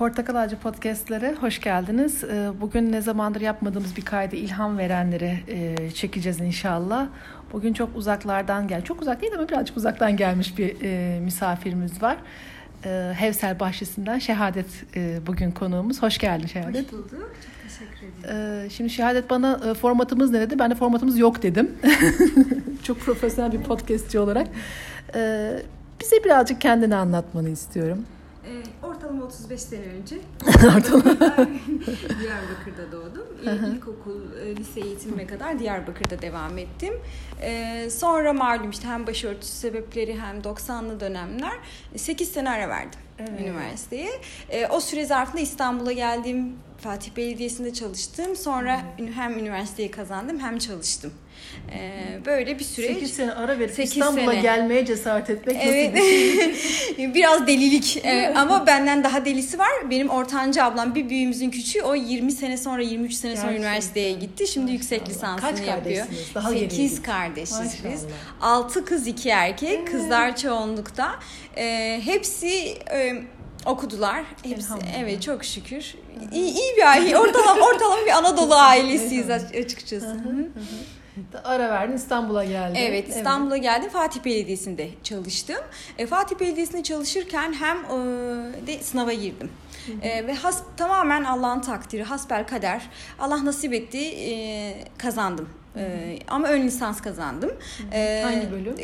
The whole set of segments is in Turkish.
Portakal Ağacı Podcast'lere hoş geldiniz. Ee, bugün ne zamandır yapmadığımız bir kaydı ilham verenleri e, çekeceğiz inşallah. Bugün çok uzaklardan gel, çok uzak değil ama birazcık uzaktan gelmiş bir e, misafirimiz var. Ee, Hevsel Bahçesi'nden Şehadet e, bugün konuğumuz. Hoş geldin Şehadet. Hoş bulduk. Çok teşekkür ederim. Ee, şimdi Şehadet bana formatımız ne dedi? Ben de formatımız yok dedim. çok profesyonel bir podcastçi olarak. Bize birazcık kendini anlatmanı istiyorum. Ee, ortalama 35 sene önce Diyarbakır'da doğdum. İlkokul, e, lise eğitimime kadar Diyarbakır'da devam ettim. Ee, sonra malum işte hem başörtüsü sebepleri hem 90'lı dönemler 8 sene ara verdim evet. üniversiteye. Ee, o süre zarfında İstanbul'a geldim. Fatih Belediyesi'nde çalıştım. Sonra evet. hem üniversiteyi kazandım hem çalıştım. Ee, böyle bir süreç. 8 sene ara verip İstanbul'a gelmeye cesaret etmek evet. nasıl bir şey? Biraz delilik ee, ama benden daha delisi var. Benim ortanca ablam bir büyüğümüzün küçüğü o 20 sene sonra 23 sene sonra Gerçekten. üniversiteye gitti. Şimdi Maşallah. yüksek lisansını Kaç yapıyor. Daha 8 kardeşiz biz. 6 kız 2 erkek. Evet. Kızlar çoğunlukta. Ee, hepsi e, okudular. Hepsi evet çok şükür. İyi, iyi bir aile. Ortalama ortalama bir Anadolu ailesiyiz açıkçası. Ara verdin İstanbul'a geldin. Evet İstanbul'a evet. geldim. Fatih Belediyesi'nde çalıştım. E, Fatih Belediyesi'nde çalışırken hem e, de sınava girdim. E, ve has, tamamen Allah'ın takdiri, hasbel kader. Allah nasip etti, e, kazandım. E, ama ön lisans kazandım. E, Hangi bölüm?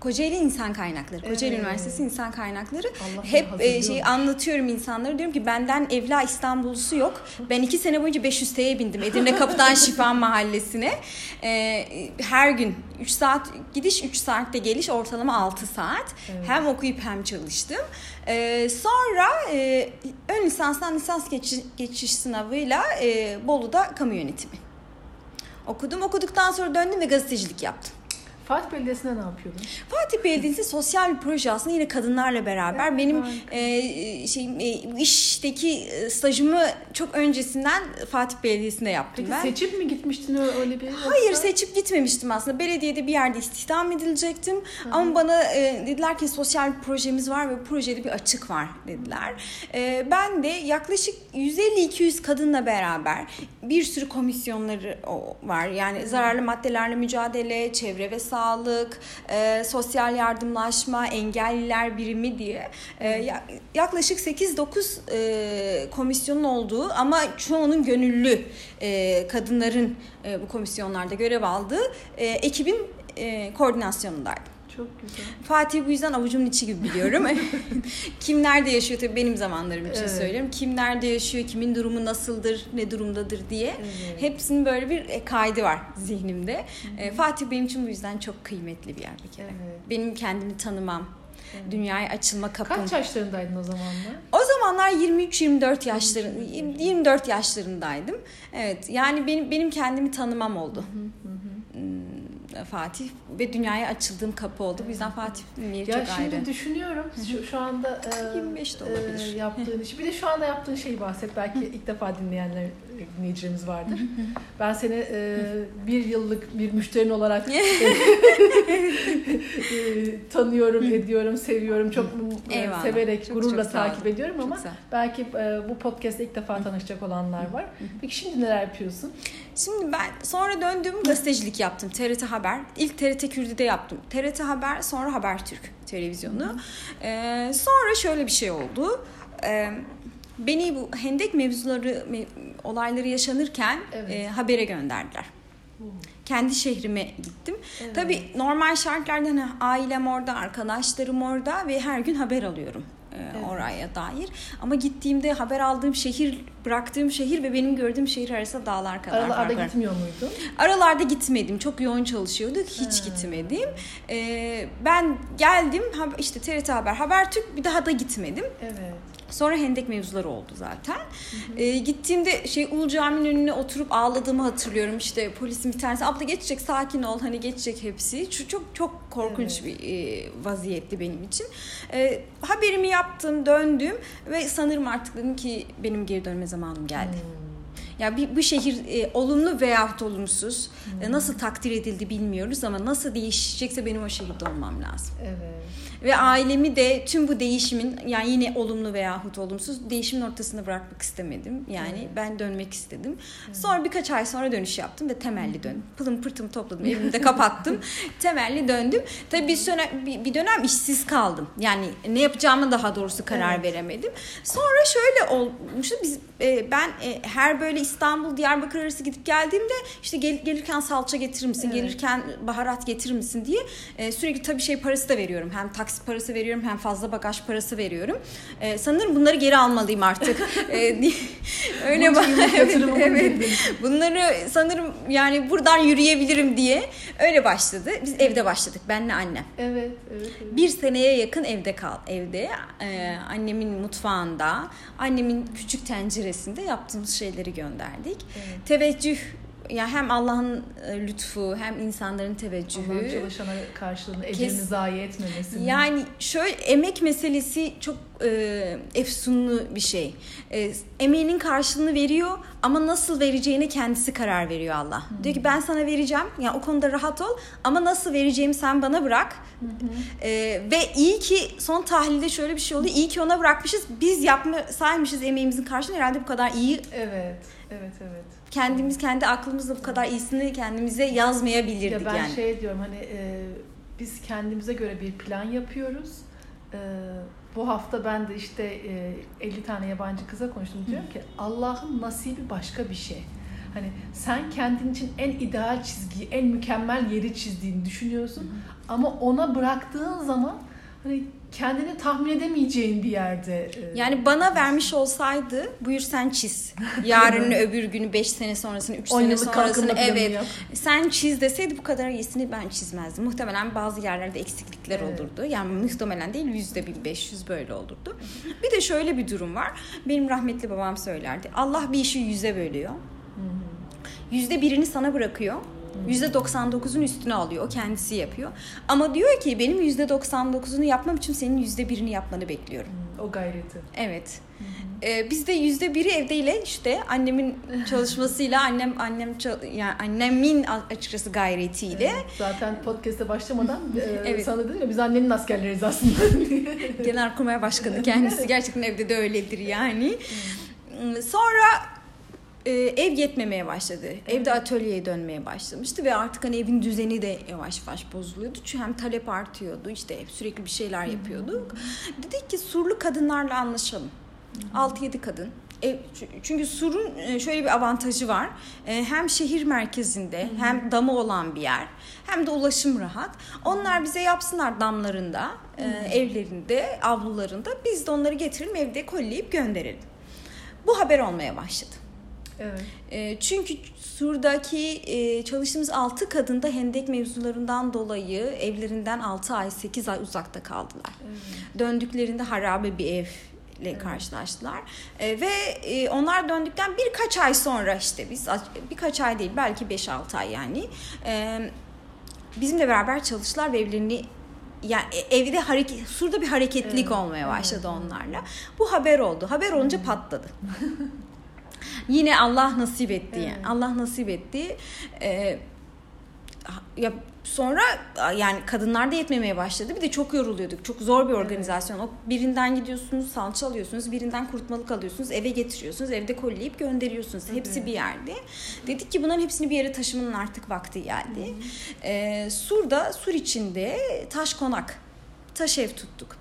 Kocaeli İnsan Kaynakları, Kocaeli evet. Üniversitesi İnsan Kaynakları. Allah Hep e, şey anlatıyorum insanlara diyorum ki benden evla İstanbullusu yok. Ben iki sene boyunca 500 T'ye bindim Edirne Kapıdan Şifa Mahallesi'ne. E, her gün 3 saat gidiş 3 saatte geliş ortalama 6 saat. Evet. Hem okuyup hem çalıştım. E, sonra e, ön lisanstan lisans geçiş, geçiş sınavıyla e, Bolu'da kamu yönetimi okudum. Okuduktan sonra döndüm ve gazetecilik yaptım. Fatih Belediyesi'nde ne yapıyordun? Fatih Belediyesi sosyal bir proje aslında yine kadınlarla beraber. Evet, Benim e, şey e, işteki e, stajımı çok öncesinden Fatih Belediyesi'nde yaptım Peki, ben. seçip mi gitmiştin öyle bir? Hayır yoksa? seçip gitmemiştim aslında. Belediyede bir yerde istihdam edilecektim. Hı-hı. Ama bana e, dediler ki sosyal bir projemiz var ve projede bir açık var dediler. E, ben de yaklaşık 150-200 kadınla beraber bir sürü komisyonları var. Yani Hı-hı. zararlı maddelerle mücadele, çevre ve sağlık sağlık, e, sosyal yardımlaşma, engelliler birimi diye e, yaklaşık 8-9 e, komisyonun olduğu ama çoğunun gönüllü e, kadınların e, bu komisyonlarda görev aldığı e, ekibin e, koordinasyonundaydım. Çok güzel. Fatih bu yüzden avucumun içi gibi biliyorum. kim nerede yaşıyor tabii benim zamanlarım için evet. söylüyorum. Kim nerede yaşıyor, kimin durumu nasıldır, ne durumdadır diye. Evet. Hepsinin böyle bir e, kaydı var zihnimde. Hı-hı. Fatih benim için bu yüzden çok kıymetli bir yer bir kere. Evet. Benim kendimi tanımam, Evet. Dünyaya açılma kapım. Kaç yaşlarındaydın o zamanlar? O zamanlar 23-24 yaşların 24 yaşlarındaydım. Evet. Yani benim benim kendimi tanımam oldu. Hı hı. Fatih ve dünyaya açıldığım kapı oldu. Bu yüzden Fatih ya çok ayrı. Şimdi düşünüyorum şu, şu anda e, 25 de olabilir. E, yaptığın işi. Bir de şu anda yaptığın şeyi bahset. Belki ilk defa dinleyenler dinleyicilerimiz vardır. ben seni e, bir yıllık bir müşterin olarak e, tanıyorum, ediyorum, seviyorum. Çok e, Eyvallah. severek, çok, gururla çok takip ediyorum çok ama sağ. belki e, bu podcast'te ilk defa tanışacak olanlar var. Peki şimdi neler yapıyorsun? Şimdi ben sonra döndüm gazetecilik yaptım. TRT Haber. İlk TRT Kürdü'de yaptım. TRT Haber sonra Habertürk televizyonu. Ee, sonra şöyle bir şey oldu. Ee, beni bu hendek mevzuları olayları yaşanırken evet. e, habere gönderdiler. Kendi şehrime gittim. Evet. Tabii normal şartlarda hani ailem orada, arkadaşlarım orada ve her gün haber alıyorum e, evet. oraya dair. Ama gittiğimde haber aldığım şehir, bıraktığım şehir ve benim gördüğüm şehir arasında dağlar kadar Aralarda fark var. gitmiyor muydun? Aralarda gitmedim. Çok yoğun çalışıyorduk. Hiç He. gitmedim. Ee, ben geldim işte TRT Haber, Habertürk bir daha da gitmedim. Evet. Sonra hendek mevzuları oldu zaten. Hı hı. E, gittiğimde şey Ulu Cami'nin önüne oturup ağladığımı hatırlıyorum. İşte polisin bir tanesi abla geçecek sakin ol hani geçecek hepsi. Çok çok, çok korkunç evet. bir e, vaziyetti benim için. E, haberimi yaptım döndüm ve sanırım artık dedim ki benim geri dönme zamanım geldi. Hmm. Ya bir bu şehir e, olumlu veyahut olumsuz e, nasıl takdir edildi bilmiyoruz ama nasıl değişecekse benim o şehirde olmam lazım. Evet. Ve ailemi de tüm bu değişimin yani yine olumlu veyahut olumsuz değişimin ortasında bırakmak istemedim. Yani Evet. ben dönmek istedim. Sonra birkaç ay sonra dönüş yaptım ve temelli döndüm. Pılım pırtımı topladım evimi de kapattım. temelli döndüm. Tabii bir, dönem, bir, bir dönem işsiz kaldım. Yani ne yapacağımı daha doğrusu karar Evet. veremedim. Sonra şöyle olmuştu. Biz e, ben e, her böyle İstanbul Diyarbakır arası gidip geldiğimde işte gel- gelirken salça getirir misin? Evet. Gelirken baharat getirir misin diye e, sürekli tabii şey parası da veriyorum. Hem taksi parası veriyorum hem fazla bagaj parası veriyorum. E, sanırım bunları geri almalıyım artık. E, öyle bak. evet. Bunları sanırım yani buradan yürüyebilirim diye öyle başladı. Biz evde başladık benle annem. Evet, evet, evet. Bir seneye yakın evde kal evde e, annemin mutfağında annemin küçük tenceresinde yaptığımız şeyleri gönderdik. Evet. Teveccüh ya hem Allah'ın e, lütfu hem insanların Allah'ın teveccühü. çalışana karşılığını ecrini zayi etmemesini. Yani şöyle emek meselesi çok e, efsunlu bir şey. E, emeğinin karşılığını veriyor ama nasıl vereceğine kendisi karar veriyor Allah. Diyor ki ben sana vereceğim. Yani o konuda rahat ol ama nasıl vereceğimi sen bana bırak. E, ve iyi ki son tahlilde şöyle bir şey oldu. İyi ki ona bırakmışız. Biz yapmasaymışız emeğimizin karşılığını herhalde bu kadar iyi Evet, evet, evet. Kendimiz kendi aklımızla bu kadar iyisini kendimize yazmayabilirdik Ya ben yani. şey diyorum hani e, biz kendimize göre bir plan yapıyoruz. E, bu hafta ben de işte e, 50 tane yabancı kıza konuştum. Diyorum ki Allah'ın nasibi başka bir şey. Hani sen kendin için en ideal çizgiyi, en mükemmel yeri çizdiğini düşünüyorsun. Ama ona bıraktığın zaman hani kendini tahmin edemeyeceğin bir yerde. e, Yani bana vermiş olsaydı buyur sen çiz. Yarın öbür günü 5 sene sonrasını 3 on sene sonrasını evet yap. sen çiz deseydi bu kadar iyisini ben çizmezdim. Muhtemelen bazı yerlerde eksiklikler Evet. olurdu. Yani muhtemelen değil yüzde 1500 böyle olurdu. Bir de şöyle bir durum var. Benim rahmetli babam söylerdi. Allah bir işi yüze bölüyor. Yüzde birini sana bırakıyor. Yüzde 99'un üstüne alıyor. O kendisi yapıyor. Ama diyor ki benim yüzde 99'unu yapmam için senin yüzde birini yapmanı bekliyorum. O gayreti. Evet. Ee, biz de yüzde biri evdeyle işte annemin çalışmasıyla annem annem yani annemin açıkçası gayretiyle Evet, Zaten podcast'e başlamadan e, Evet. sana dedim ya biz annenin askerleriyiz aslında. Genelkurmay Başkanı kendisi gerçekten evde de öyledir yani. Sonra e, ev yetmemeye başladı. Evde atölyeye dönmeye başlamıştı ve artık hani evin düzeni de yavaş yavaş bozuluyordu. Çünkü hem talep artıyordu işte hep sürekli bir şeyler yapıyorduk. Dedik ki surlu kadınlarla anlaşalım. 6-7 kadın. Ev, çünkü Sur'un e, şöyle bir avantajı var. E, Hem şehir merkezinde hem damı olan bir yer hem de ulaşım rahat. Onlar bize yapsınlar damlarında, e, evlerinde, avlularında. Biz de onları getirelim evde kolleyip gönderelim. Bu haber olmaya başladı. Evet. E, Çünkü Sur'daki e, çalıştığımız 6 kadın da hendek mevzularından dolayı evlerinden 6 ay 8 ay uzakta kaldılar. evet. Döndüklerinde harabe bir evle karşılaştılar. E, ve e, onlar döndükten birkaç ay sonra işte biz birkaç ay değil belki 5-6 ay yani e, bizimle beraber çalıştılar ve evlerini yani e, evde hareket surda bir hareketlilik Evet, olmaya evet, başladı evet. onlarla. Bu haber oldu. Haber olunca patladı. Yine Allah nasip etti yani. Evet. Allah nasip etti. Ee, ya sonra yani kadınlar da yetmemeye başladı. Bir de çok yoruluyorduk. Çok zor bir organizasyon. O birinden gidiyorsunuz, salça alıyorsunuz, birinden kurutmalık alıyorsunuz, eve getiriyorsunuz, evde kolleyip gönderiyorsunuz. Hepsi Evet. bir yerde. Dedik ki bunların hepsini bir yere taşımanın artık vakti geldi. Ee, Sur'da, Sur içinde taş konak, taş ev tuttuk.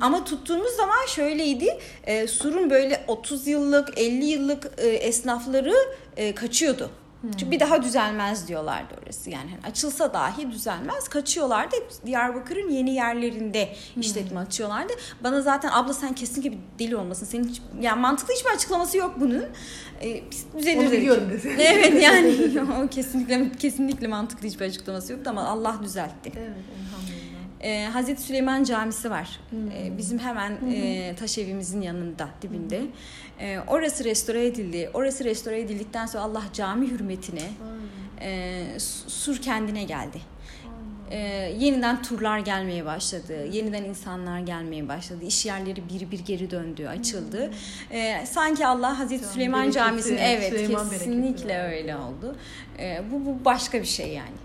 Ama tuttuğumuz zaman şöyleydi. E, Sur'un böyle 30 yıllık, 50 yıllık e, esnafları e, kaçıyordu. Çünkü bir daha düzelmez diyorlardı orası. Yani hani açılsa dahi düzelmez. Kaçıyorlardı. Hep Diyarbakır'ın yeni yerlerinde işletme açıyorlardı. Bana zaten abla sen kesinlikle bir deli olmasın. Senin hiç, yani mantıklı hiçbir açıklaması yok bunun. Ee, düzelir Onu biliyorum dedi. Evet yani o kesinlikle kesinlikle mantıklı hiçbir açıklaması yoktu ama Allah düzeltti. Evet, elhamdülillah. Ee, Hazreti Süleyman Camisi var. Hmm. Ee, bizim hemen e, taş evimizin yanında, dibinde. Ee, orası restore edildi. Orası restore edildikten sonra Allah cami hürmetine e, Sur kendine geldi. e, yeniden turlar gelmeye başladı. Yeniden insanlar gelmeye başladı. İş yerleri bir bir geri döndü, açıldı. E, sanki Allah Hazreti Tamam, Süleyman Camisi'nin evet Süleyman kesinlikle bereketi. öyle oldu. E, bu, bu başka bir şey yani.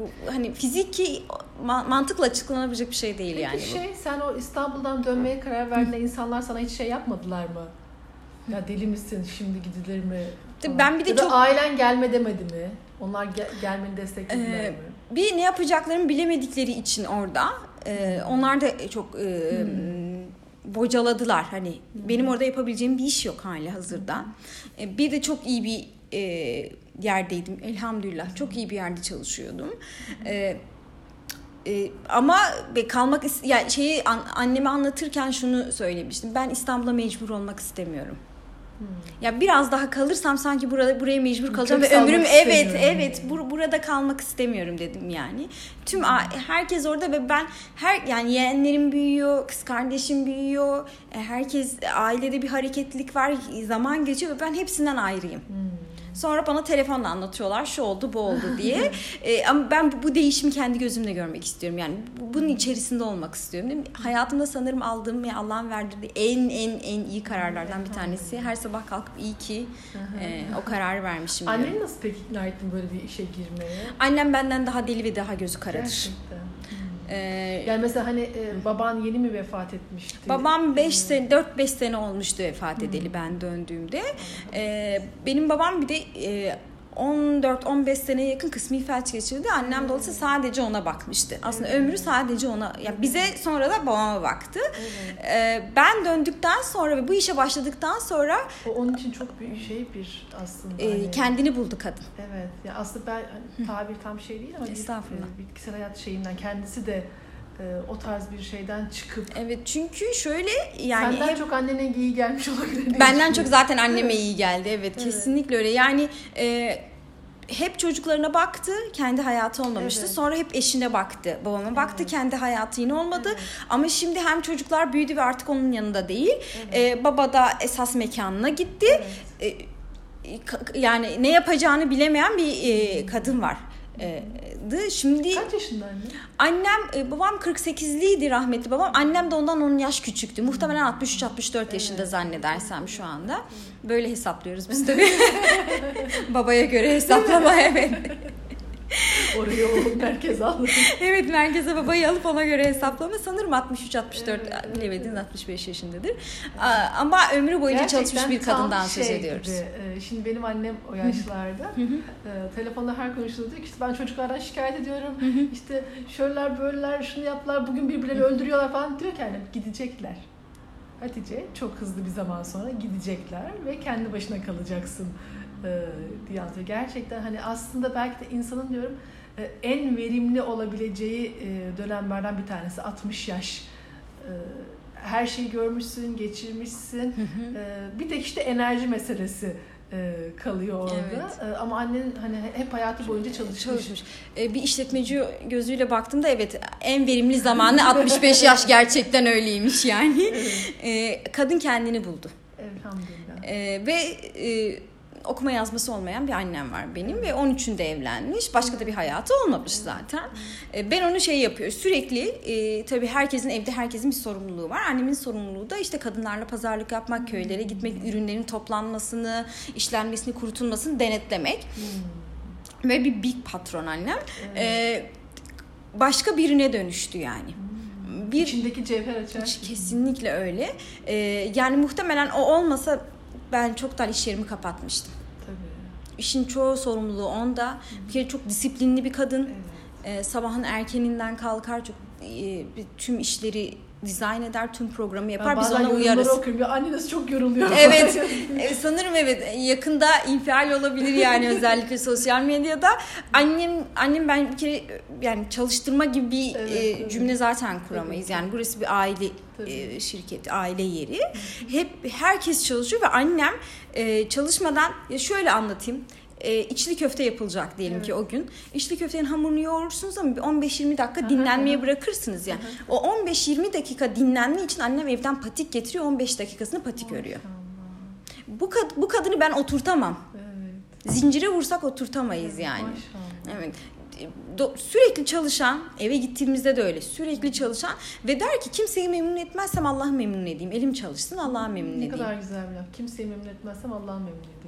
Bu hani fiziki ma- mantıkla açıklanabilecek bir şey değil Peki yani bu. şey sen o İstanbul'dan dönmeye karar verdiğinde insanlar sana hiç şey yapmadılar mı? Ya deli misin şimdi gidilir mi? Falan. ben bir de ya çok- ailen gelme demedi mi? Onlar gel- gelmeni desteklediler Ee, mi? bir ne yapacaklarını bilemedikleri için orada e, onlar da çok e, bocaladılar hani benim orada yapabileceğim bir iş yok hali hazırda E, bir de çok iyi bir e, yerdeydim. Elhamdülillah çok iyi bir yerde çalışıyordum. E, e, ama be- kalmak yani şeyi an, anneme anlatırken şunu söylemiştim. Ben İstanbul'a mecbur olmak istemiyorum. Ya biraz daha kalırsam sanki burada buraya mecbur kalacağım Kök ve ömrüm evet evet bur- burada kalmak istemiyorum dedim yani. Tüm a- herkes orada ve ben her yani yeğenlerim büyüyor, kız kardeşim büyüyor. e, Herkes ailede bir hareketlilik var, zaman geçiyor ve ben hepsinden ayrıyım. Sonra bana telefonla anlatıyorlar şu oldu bu oldu diye. E, ama ben bu, değişimi kendi gözümle görmek istiyorum. Yani bu- bunun içerisinde olmak istiyorum. Değil mi? Hayatımda sanırım aldığım ve Allah'ın verdiği en en en iyi kararlardan bir tanesi. Her sabah kalkıp iyi ki e, o kararı vermişim. Anneni nasıl peki ikna ettin böyle bir işe girmeye? Annem benden daha deli ve daha gözü karadır. Gerçekten. Ee, Yani mesela hani e, baban yeni mi vefat etmişti? babam 5 sene 4-5 sene olmuştu vefat edeli ben döndüğümde. Ee, benim babam bir de e, 14-15 seneye yakın kısmi felç geçirdi. Annem dolayısıyla sadece ona bakmıştı. Aslında ömrü sadece ona, ya bize sonra da babama baktı. Ee, ben döndükten sonra ve bu işe başladıktan sonra O onun için çok büyük şey bir aslında. e, hani- kendini buldu kadın. Evet. Ya aslında ben hani tabir tam şey değil ama Estağfurullah. e, bitkisel hayat şeyinden kendisi de e, o tarz bir şeyden çıkıp Evet çünkü şöyle yani senden hep- çok annene iyi gelmiş olabilir. Benden çok zaten anneme Evet. iyi geldi. Evet, Evet. kesinlikle öyle. Yani e, hep çocuklarına baktı, kendi hayatı olmamıştı. Evet. Sonra hep eşine baktı, babama baktı, Evet. kendi hayatı yine olmadı. Evet. Ama şimdi hem çocuklar büyüdü ve artık onun yanında değil. E, baba da esas mekanına gitti. Evet. E, ka- yani ne yapacağını bilemeyen bir e, kadın var. E, dı. Şimdi Kaç yaşında anne? Annem, e, babam 48'liydi rahmetli babam. Annem de ondan 10 yaş küçüktü. Muhtemelen 63-64 yaşında zannedersem şu anda. Böyle hesaplıyoruz biz tabii. Babaya göre hesaplama evet. Oraya o merkez aldı. Evet merkeze babayı alıp ona göre hesaplama. Sanırım 63-64 bilemediniz 65 yaşındadır. Ama ömrü boyunca çalışmış Gerçekten bir kadından tam söz şey ediyoruz. gibi, e, şimdi benim annem o yaşlarda e, telefonda her konuştuğunda diyor ki işte ben çocuklardan şikayet ediyorum. işte şöyleler böyleler şunu yaptılar bugün birbirlerini öldürüyorlar falan diyor ki annem gidecekler. Hatice çok hızlı bir zaman sonra gidecekler ve kendi başına kalacaksın e, anlatıyor. Gerçekten hani aslında belki de insanın diyorum e, en verimli olabileceği e, dönemlerden bir tanesi 60 yaş. E, her şeyi görmüşsün, geçirmişsin. E, bir tek işte enerji meselesi e, kalıyor orada. Evet. E, ama annen hani hep hayatı boyunca çalışmış. Çalışmış. Bir işletmeci gözüyle baktığımda evet en verimli zamanı 65 yaş gerçekten öyleymiş yani. Evet, Kadın kendini buldu. elhamdülillah. Ve e, okuma yazması olmayan bir annem var benim ve 13'ünde evlenmiş. Başka da bir hayatı olmamış zaten. Ee, ben onu şey yapıyor sürekli e, tabii herkesin evde herkesin bir sorumluluğu var. Annemin sorumluluğu da işte kadınlarla pazarlık yapmak, köylere gitmek, ürünlerin toplanmasını, işlenmesini, kurutulmasını denetlemek. Ve bir big patron annem. Ee, başka birine dönüştü yani. Bir İçindeki cevher açar. kesinlikle öyle. Ee, yani muhtemelen o olmasa ben çoktan iş yerimi kapatmıştım. Tabii. İşin çoğu sorumluluğu onda. Bir kere çok disiplinli bir kadın. Evet. Ee, sabahın erkeninden kalkar çok e, tüm işleri dizayn eder, tüm programı yapar. Ben Biz ona uyarız. okuyorum. Ya anneniz çok yoruluyor. Evet. E, sanırım evet yakında infial olabilir yani özellikle sosyal medyada. Annem annem ben bir kere yani çalıştırma gibi bir Evet, e, evet. cümle zaten kuramayız. Tabii. Yani burası bir aile Tabii. e, şirketi, aile yeri. Hep herkes çalışıyor ve annem e, çalışmadan ya şöyle anlatayım. E, içli köfte yapılacak diyelim Evet. ki o gün. İçli köftenin hamurunu yoğurursunuz ama bir 15-20 dakika Aha, dinlenmeye aha. bırakırsınız yani. O 15-20 dakika dinlenme için annem evden patik getiriyor. 15 dakikasını patik örüyor. Maşallah. Bu, kad- bu kadını ben oturtamam. Evet. Zincire vursak oturtamayız yani. Maşallah. Evet. Sürekli çalışan, eve gittiğimizde de öyle sürekli çalışan ve der ki kimseyi memnun etmezsem Allah'ı memnun edeyim. Elim çalışsın Allah'ı memnun edeyim. Ne kadar güzel bir laf. Kimseyi memnun etmezsem Allah'ı memnun edeyim.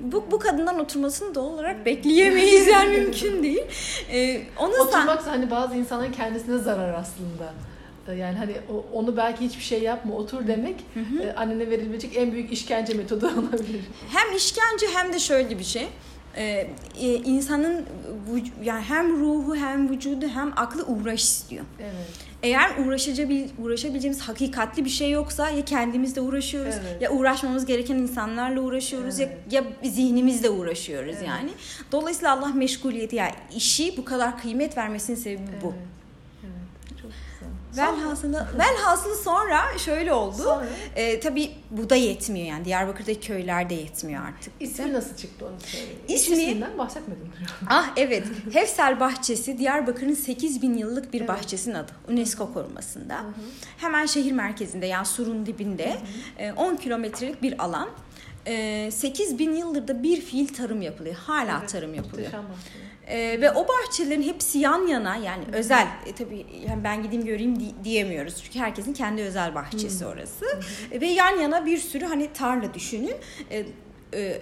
Bu, bu kadından oturmasını doğal olarak bekleyemeyiz yani mümkün değil. Ee, onu Oturmak sen... hani bazı insanların kendisine zarar aslında. Ee, yani hani onu belki hiçbir şey yapma otur demek hı hı. E, annene verilecek en büyük işkence metodu olabilir. Hem işkence hem de şöyle bir şey. Ee, e, insanın yani hem ruhu hem vücudu hem aklı uğraş istiyor. Evet. Eğer uğraşabil, uğraşabileceğimiz hakikatli bir şey yoksa ya kendimizle uğraşıyoruz evet. ya uğraşmamız gereken insanlarla uğraşıyoruz evet. ya ya zihnimizle uğraşıyoruz evet. yani. Dolayısıyla Allah meşguliyeti yani işi bu kadar kıymet vermesinin sebebi evet. bu. Velhasılı, velhasılı sonra şöyle oldu. Sonra? Ee, tabii bu da yetmiyor yani. Diyarbakır'daki köyler de yetmiyor artık. İsmi nasıl çıktı onu söyleyeyim. İsmi... İsminden bahsetmedim. ah evet. Hefsel Bahçesi Diyarbakır'ın 8 bin yıllık bir evet. bahçesinin adı. UNESCO korumasında. Hı hı. Hemen şehir merkezinde yani Sur'un dibinde hı hı. 10 kilometrelik bir alan. 8 bin yıldır da bir fiil tarım yapılıyor. Hala evet, tarım yapılıyor. Ee, ve o bahçelerin hepsi yan yana yani Hı. özel e, tabii yani ben gideyim göreyim di- diyemiyoruz. Çünkü herkesin kendi özel bahçesi Hı. orası. Hı. Ve yan yana bir sürü hani tarla düşünün. Ee, e,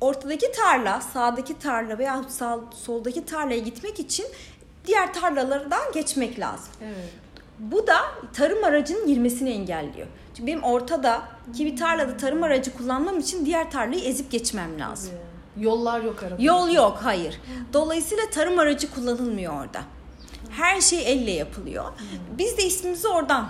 ortadaki tarla, sağdaki tarla veya sağ, soldaki tarlaya gitmek için diğer tarlalardan geçmek lazım. Evet. Bu da tarım aracının girmesini engelliyor. Çünkü benim ortada ki bir tarlada tarım aracı kullanmam için diğer tarlayı ezip geçmem lazım. Evet. Yollar yok araba. Yol yok hayır. Dolayısıyla tarım aracı kullanılmıyor orada. Her şey elle yapılıyor. Biz de ismimizi oradan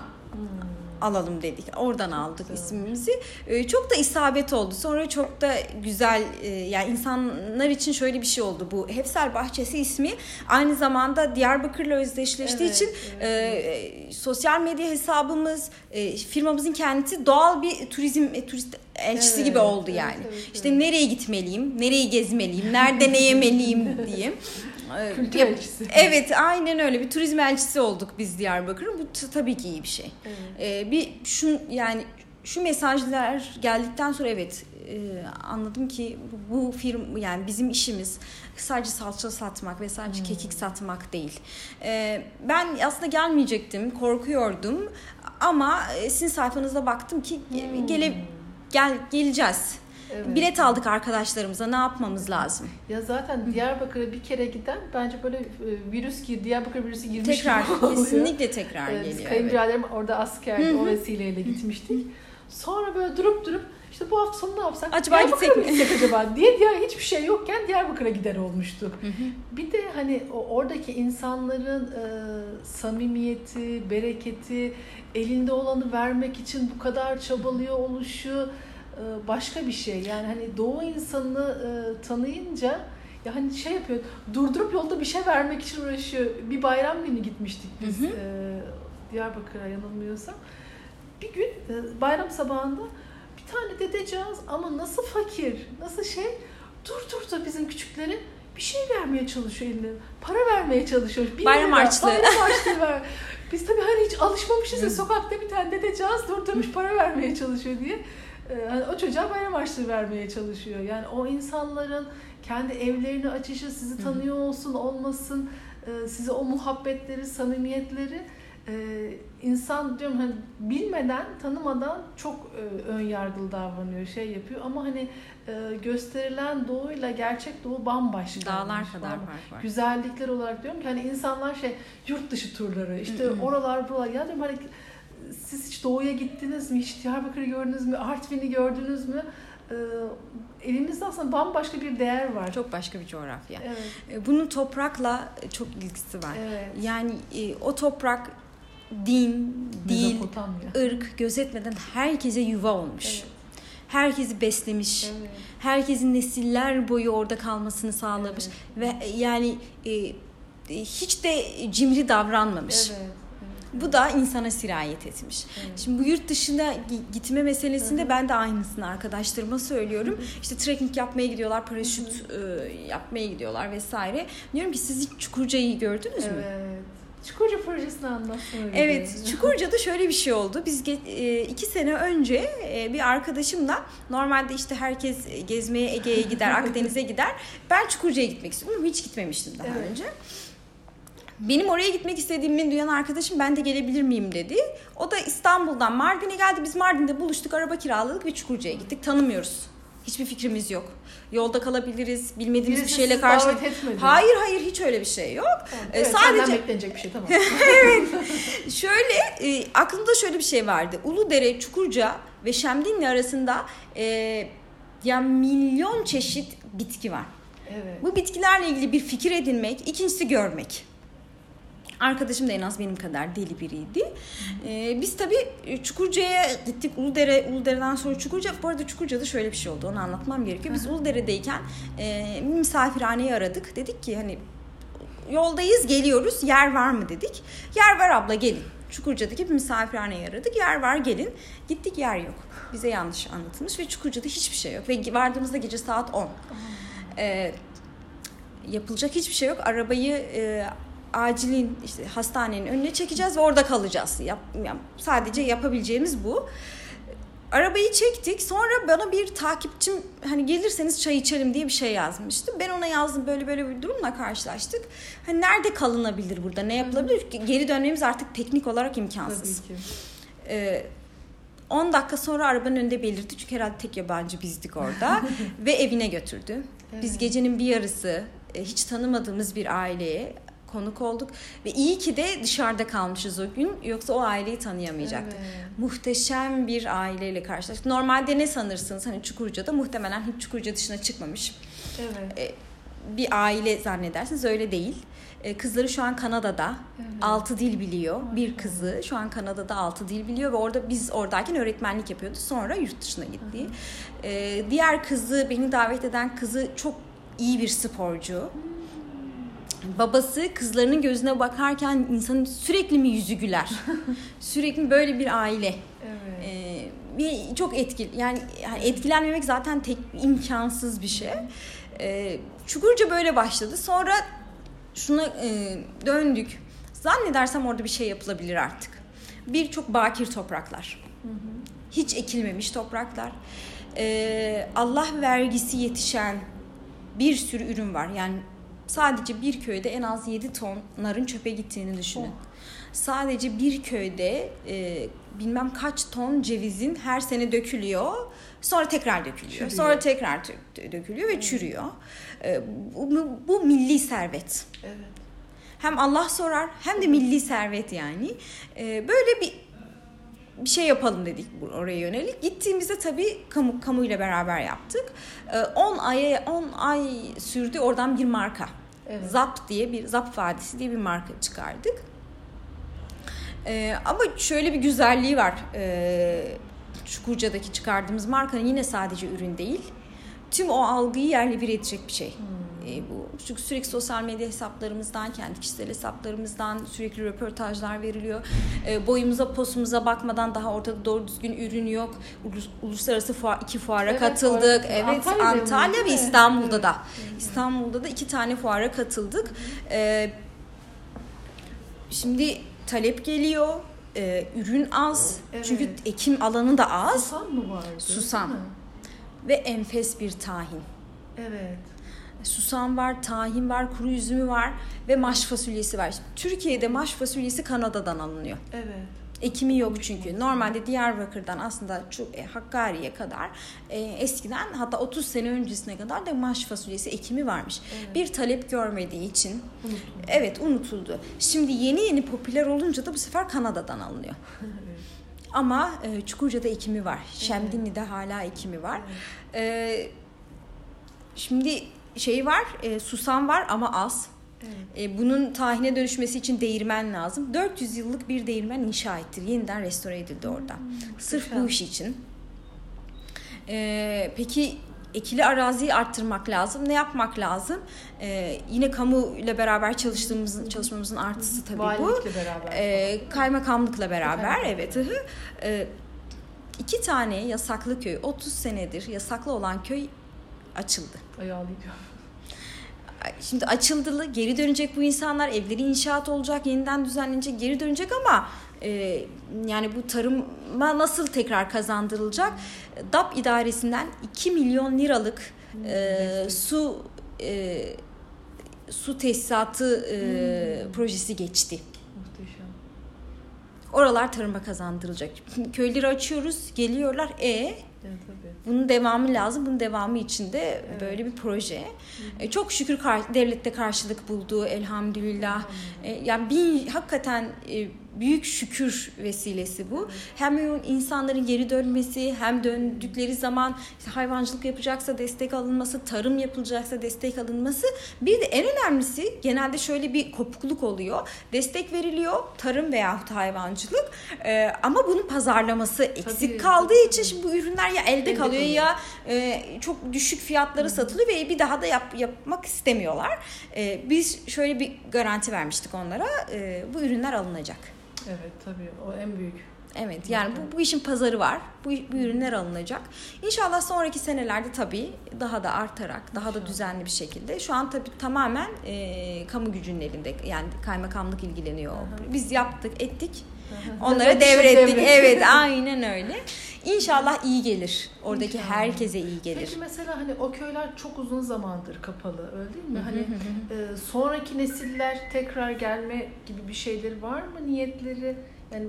alalım dedik. Oradan aldık evet. ismimizi. Ee, çok da isabet oldu. Sonra çok da güzel e, yani insanlar için şöyle bir şey oldu. Bu Hefsel Bahçesi ismi aynı zamanda Diyarbakır'la özdeşleştiği evet, için evet. E, sosyal medya hesabımız, e, firmamızın kendisi doğal bir turizm e, turist elçisi evet, gibi oldu yani. Evet, evet, işte evet. nereye gitmeliyim, nereyi gezmeliyim, nerede ne yemeliyim diyeyim. Kültür elçisi. Evet aynen öyle bir turizm elçisi olduk biz Diyarbakır'ın. Bu tabii ki iyi bir şey. Evet. Ee, bir şu yani şu mesajlar geldikten sonra evet e, anladım ki bu firm yani bizim işimiz sadece salça satmak ve sadece hmm. kekik satmak değil. E, ben aslında gelmeyecektim, korkuyordum ama e, sizin sayfanıza baktım ki hmm. gele gel geleceğiz. Evet. Bilet aldık arkadaşlarımıza. Ne yapmamız lazım? Ya zaten Diyarbakır'a bir kere giden bence böyle e, virüs gir, Diyarbakır virüsü girmiş tekrar, gibi oluyor. Kesinlikle tekrar evet, geliyor. Kayınbiraderim evet. orada asker o vesileyle gitmiştik. Sonra böyle durup durup işte bu hafta sonu ne yapsak? Acaba gitsek mi? gitsek acaba diye diğer hiçbir şey yokken Diyarbakır'a gider olmuştuk. bir de hani oradaki insanların e, samimiyeti, bereketi, elinde olanı vermek için bu kadar çabalıyor oluşu e, başka bir şey. Yani hani doğu insanını e, tanıyınca ya hani şey yapıyor, durdurup yolda bir şey vermek için uğraşıyor. Bir bayram günü gitmiştik biz hı hı. E, Diyarbakır'a yanılmıyorsam. Bir gün bayram sabahında bir tane dedeceğiz ama nasıl fakir, nasıl şey dur da bizim küçükleri bir şey vermeye çalışıyor eline. Para vermeye çalışıyor. Bir bayram harçlığı. Bayram harçlığı ver. Biz tabii hani hiç alışmamışız ya sokakta bir tane dedeceğiz durdurmuş para vermeye çalışıyor diye. Ee, hani o çocuğa bayram harçlığı vermeye çalışıyor. Yani o insanların kendi evlerini açışı sizi tanıyor olsun olmasın e, size o muhabbetleri, samimiyetleri e, insan diyorum hani bilmeden, tanımadan çok e, ön yargılı davranıyor, şey yapıyor ama hani gösterilen doğuyla gerçek doğu bambaşka. Dağlar kadar fark var. Güzellikler olarak diyorum ki hani insanlar şey yurt dışı turları işte oralar buralar ya diyorum hani siz hiç doğuya gittiniz mi? Hiç Diyarbakır'ı gördünüz mü? Artvin'i gördünüz mü? Ee, elimizde aslında bambaşka bir değer var. Çok başka bir coğrafya. Evet. Ee, bunun toprakla çok ilgisi var. Evet. Yani e, o toprak din, dil, ırk gözetmeden herkese yuva olmuş. Evet. Herkesi beslemiş. Evet. Herkesin nesiller boyu orada kalmasını sağlamış evet. ve yani e, hiç de cimri davranmamış. Evet. Bu da insana sirayet etmiş. Evet. Şimdi bu yurt dışına gitme meselesinde Hı-hı. ben de aynısını arkadaşlarıma söylüyorum. Hı-hı. İşte trekking yapmaya gidiyorlar, paraşüt e, yapmaya gidiyorlar vesaire. Diyorum ki siz hiç Çukurca'yı gördünüz mü? Evet. Çukurca projesini anlatsana. Evet, Çukurca'da şöyle bir şey oldu. Biz e, iki sene önce e, bir arkadaşımla normalde işte herkes gezmeye Ege'ye gider, Akdeniz'e gider. Ben Çukurca'ya gitmek istiyorum hiç gitmemiştim daha evet. önce. Benim oraya gitmek istediğimi duyan arkadaşım ben de gelebilir miyim dedi. O da İstanbul'dan Mardin'e geldi. Biz Mardin'de buluştuk, araba kiraladık ve Çukurca'ya gittik. Tanımıyoruz. Hiçbir fikrimiz yok. Yolda kalabiliriz, bilmediğimiz Birisi bir şeyle karşı. Hayır hayır hiç öyle bir şey yok. Tamam, ee, evet, sadece beklenecek bir şey tamam. evet. Şöyle e, aklımda şöyle bir şey vardı. Uludere, Çukurca ve Şemdinli arasında e, ya milyon çeşit bitki var. Evet. Bu bitkilerle ilgili bir fikir edinmek, ikincisi görmek. Arkadaşım da en az benim kadar deli biriydi. Ee, biz tabii e, Çukurca'ya gittik. Uludere, Uludere'den sonra Çukurca. Bu arada Çukurca'da şöyle bir şey oldu. Onu anlatmam gerekiyor. Biz Uludere'deyken e, misafirhaneyi aradık. Dedik ki hani yoldayız geliyoruz. Yer var mı dedik. Yer var abla gelin. Çukurca'daki bir misafirhaneyi aradık. Yer var gelin. Gittik yer yok. Bize yanlış anlatılmış ve Çukurca'da hiçbir şey yok. Ve vardığımızda gece saat 10. Ee, yapılacak hiçbir şey yok. Arabayı e, acilin işte hastanenin önüne çekeceğiz ve orada kalacağız. Yap, yani sadece yapabileceğimiz bu. Arabayı çektik. Sonra bana bir takipçim hani gelirseniz çay içelim diye bir şey yazmıştı. Ben ona yazdım böyle böyle bir durumla karşılaştık. Hani nerede kalınabilir burada? Ne yapılabilir? Geri dönmemiz artık teknik olarak imkansız. Tabii ki. Ee, 10 dakika sonra arabanın önünde belirtti çünkü herhalde tek yabancı bizdik orada ve evine götürdü. Evet. Biz gecenin bir yarısı e, hiç tanımadığımız bir aileye konuk olduk ve iyi ki de dışarıda kalmışız o gün yoksa o aileyi tanıyamayacaktık. Evet. Muhteşem bir aileyle karşılaştık. Normalde ne sanırsınız hani Çukurca'da muhtemelen hiç Çukurca dışına çıkmamış. Evet. Ee, bir aile zannedersiniz öyle değil. Ee, kızları şu an Kanada'da. Evet. Altı dil biliyor. Evet. Bir kızı şu an Kanada'da altı dil biliyor ve orada biz oradayken öğretmenlik yapıyordu. Sonra yurt dışına gitti. Ee, diğer kızı beni davet eden kızı çok iyi bir sporcu. Hmm babası kızlarının gözüne bakarken insanın sürekli mi yüzü güler? sürekli böyle bir aile. Evet. Ee, bir çok etkili yani, yani etkilenmemek zaten tek imkansız bir şey. Ee, Çukurca böyle başladı. Sonra şuna e, döndük. Zannedersem orada bir şey yapılabilir artık. Birçok bakir topraklar. Hı hı. Hiç ekilmemiş topraklar. Ee, Allah vergisi yetişen bir sürü ürün var. Yani sadece bir köyde en az 7 ton narın çöpe gittiğini düşünün. Oh. Sadece bir köyde e, bilmem kaç ton cevizin her sene dökülüyor. Sonra tekrar dökülüyor. Çürüyor. Sonra tekrar dökülüyor ve evet. çürüyor. E, bu, bu milli servet. Evet. Hem Allah sorar hem de milli servet yani. E, böyle bir bir şey yapalım dedik oraya yönelik. Gittiğimizde tabii kamu kamuyla beraber yaptık. 10 ee, aya 10 ay sürdü oradan bir marka. Evet. Zap diye bir Zap Vadisi diye bir marka çıkardık. Ee, ama şöyle bir güzelliği var. Ee, Çukurca'daki çıkardığımız markanın yine sadece ürün değil. Tüm o algıyı yerle bir edecek bir şey. Hmm e, bu. Çünkü sürekli sosyal medya hesaplarımızdan, kendi kişisel hesaplarımızdan sürekli röportajlar veriliyor. E, boyumuza, posumuza bakmadan daha ortada doğru düzgün ürün yok. Ulus, uluslararası fuar, iki fuara evet, katıldık. Fuar. Evet, Antalya, Antalya ve İstanbul'da evet. da. İstanbul'da da iki tane fuara katıldık. E, şimdi talep geliyor. Ee, ürün az. Evet. Çünkü ekim alanı da az. Susam mı vardı? Susam. Ve enfes bir tahin. Evet susam var, tahin var, kuru üzümü var ve maş fasulyesi var. Türkiye'de maş fasulyesi Kanada'dan alınıyor. Evet. Ekimi yok çünkü. Normalde Diyarbakır'dan aslında çok e, Hakkari'ye kadar e, eskiden hatta 30 sene öncesine kadar da maş fasulyesi ekimi varmış. Evet. Bir talep görmediği için unutuldu. evet unutuldu. Şimdi yeni yeni popüler olunca da bu sefer Kanada'dan alınıyor. evet. Ama e, Çukurca'da ekimi var. Şemdinli'de hala ekimi var. Evet. E, şimdi şey var, e, susam var ama az. Evet. E, bunun tahine dönüşmesi için değirmen lazım. 400 yıllık bir değirmen inşa ettir. Yeniden restore edildi orada. Hmm, Sırf bu iş için. E, peki ekili araziyi arttırmak lazım. Ne yapmak lazım? Ee, yine kamu ile beraber çalıştığımızın çalışmamızın artısı tabii Valilikle bu. beraber. Ee, kaymakamlıkla beraber evet. Ee, iki tane yasaklı köy 30 senedir yasaklı olan köy açıldı. Ay ağlayacağım. Şimdi açıldı, geri dönecek bu insanlar, evleri inşaat olacak, yeniden düzenlenecek, geri dönecek ama e, yani bu tarıma nasıl tekrar kazandırılacak? DAP idaresinden 2 milyon liralık e, su e, su tesisatı e, hmm. projesi geçti. Muhteşem. Oralar tarıma kazandırılacak. Köyleri açıyoruz, geliyorlar. E Evet, tabii. Bunun devamı lazım. Bunun devamı için de evet. böyle bir proje. Hı. Çok şükür devlette karşılık buldu elhamdülillah. Hı. Yani bir hakikaten büyük şükür vesilesi bu. Hem insanların geri dönmesi hem döndükleri zaman işte hayvancılık yapacaksa destek alınması, tarım yapılacaksa destek alınması. Bir de en önemlisi genelde şöyle bir kopukluk oluyor. Destek veriliyor tarım veyahut hayvancılık ee, ama bunun pazarlaması eksik tabii, kaldığı için şimdi bu ürünler ya elde, elde kalıyor, kalıyor ya e, çok düşük fiyatları satılıyor ve bir daha da yap, yapmak istemiyorlar. E, biz şöyle bir garanti vermiştik onlara. E, bu ürünler alınacak. Evet tabii o en büyük. Evet yani bu, bu işin pazarı var. Bu, bu ürünler alınacak. İnşallah sonraki senelerde tabii daha da artarak, daha da düzenli bir şekilde. Şu an tabii tamamen e, kamu gücünün elinde. Yani kaymakamlık ilgileniyor. Biz yaptık, ettik. Onlara devrettik. Evet aynen öyle. İnşallah iyi gelir. Oradaki İnşallah. herkese iyi gelir. Peki mesela hani o köyler çok uzun zamandır kapalı öyle değil mi? hani e, sonraki nesiller tekrar gelme gibi bir şeyleri var mı niyetleri? Yani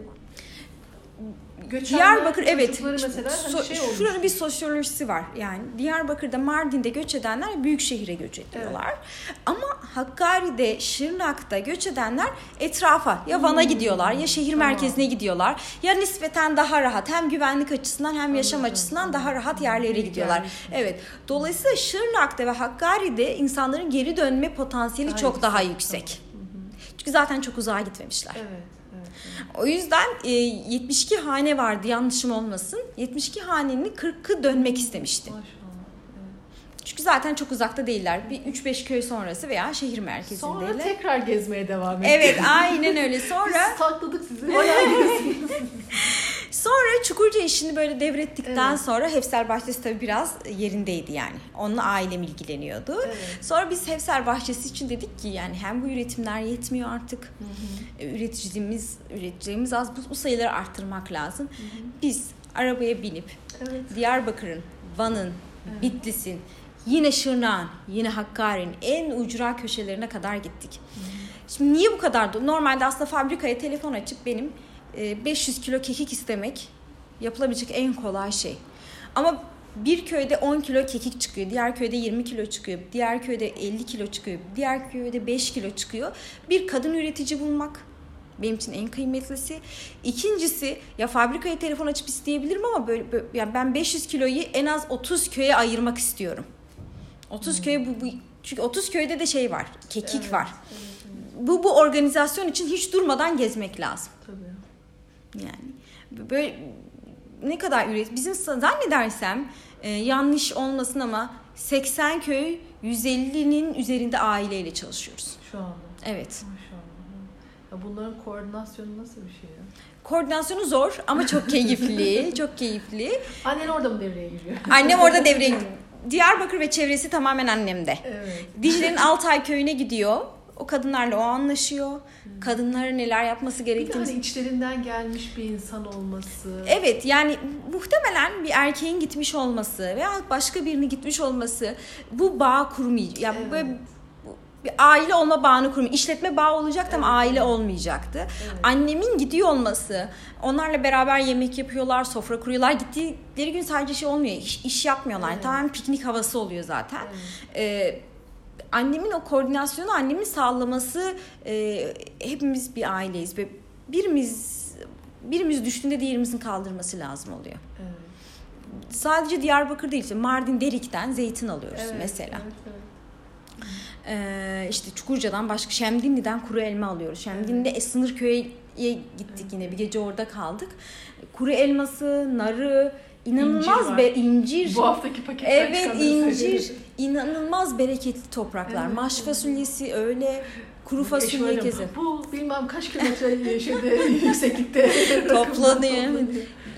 Diyarbakır evet. Mesela hani şey şuranın bir sosyolojisi var. Yani Diyarbakır'da Mardin'de göç edenler büyük şehire göç ediyorlar. Evet. Ama Hakkari'de, Şırnak'ta göç edenler etrafa ya Van'a hmm. gidiyorlar ya şehir tamam. merkezine gidiyorlar. Ya nispeten daha rahat hem güvenlik açısından hem yaşam Anladım. açısından daha rahat yerlere gidiyorlar. Evet. Dolayısıyla Şırnak'ta ve Hakkari'de insanların geri dönme potansiyeli daha çok daha yüksek. Tamam. Çünkü zaten çok uzağa gitmemişler. Evet. O yüzden e, 72 hane vardı yanlışım olmasın. 72 hanenin 40'ı dönmek istemişti. Çünkü zaten çok uzakta değiller. Bir 3-5 köy sonrası veya şehir merkezindeler. Sonra tekrar gezmeye devam ettik. Evet aynen öyle. Sonra... Biz sakladık sizi. Sonra Çukurca işini böyle devrettikten evet. sonra Hefser Bahçesi tabii biraz yerindeydi yani. Onunla ailem ilgileniyordu. Evet. Sonra biz Hefser Bahçesi için dedik ki yani hem bu üretimler yetmiyor artık. Hı hı. E, üreticimiz, üreticimiz az. Bu, bu sayıları arttırmak lazım. Hı hı. Biz arabaya binip evet. Diyarbakır'ın, Van'ın, evet. Bitlis'in, yine Şırnak'ın, yine Hakkari'nin en ucra köşelerine kadar gittik. Hı hı. Şimdi niye bu kadar? Normalde aslında fabrikaya telefon açıp benim 500 e, kilo kekik istemek yapılabilecek en kolay şey. Ama bir köyde 10 kilo kekik çıkıyor, diğer köyde 20 kilo çıkıyor, diğer köyde 50 kilo çıkıyor, diğer köyde 5 kilo çıkıyor. Bir kadın üretici bulmak benim için en kıymetlisi. İkincisi ya fabrikaya telefon açıp isteyebilirim ama böyle, böyle yani ben 500 kiloyu en az 30 köye ayırmak istiyorum. 30 hmm. köye bu, bu çünkü 30 köyde de şey var, kekik evet, var. Evet, evet. Bu bu organizasyon için hiç durmadan gezmek lazım. Tabii. Yani böyle ne kadar üret bizim zannedersem e, yanlış olmasın ama 80 köy 150'nin üzerinde aileyle çalışıyoruz. Şu anda. Evet. Maşallah. Ya bunların koordinasyonu nasıl bir şey ya? Koordinasyonu zor ama çok keyifli. çok keyifli. Annen orada mı devreye giriyor? Annem orada devreye giriyor. Diyarbakır ve çevresi tamamen annemde. Evet. Dicle'nin Altay köyüne gidiyor o kadınlarla o anlaşıyor. Hmm. Kadınlara neler yapması gerektiğini. Bir de hani içlerinden gelmiş bir insan olması. Evet yani muhtemelen bir erkeğin gitmiş olması veya başka birinin gitmiş olması bu bağ kurmayacak. Yani evet. böyle bir aile olma bağını kurmuyor. İşletme bağı olacaktı evet. ama aile olmayacaktı. Evet. Annemin gidiyor olması, onlarla beraber yemek yapıyorlar, sofra kuruyorlar. Gittikleri gün sadece şey olmuyor, iş, iş yapmıyorlar. Evet. Tamamen piknik havası oluyor zaten. Evet. Ee, annemin o koordinasyonu annemin sağlaması e, hepimiz bir aileyiz ve birimiz birimiz düştüğünde diğerimizin kaldırması lazım oluyor. Evet. Sadece Diyarbakır değil, Mardin Derik'ten zeytin alıyoruz evet, mesela. Evet, evet. Ee, işte Çukurca'dan başka Şemdinli'den kuru elma alıyoruz. Şemdinli'de evet. Sınırköy'e gittik yine bir gece orada kaldık. Kuru elması, narı, inanılmaz be incir. Bu haftaki paketten Evet incir. inanılmaz bereketli topraklar. Evet. Maş fasulyesi öyle kuru fasulye kezi. Bu bilmem kaç kilometre şeyde yükseklikte toplanıyor.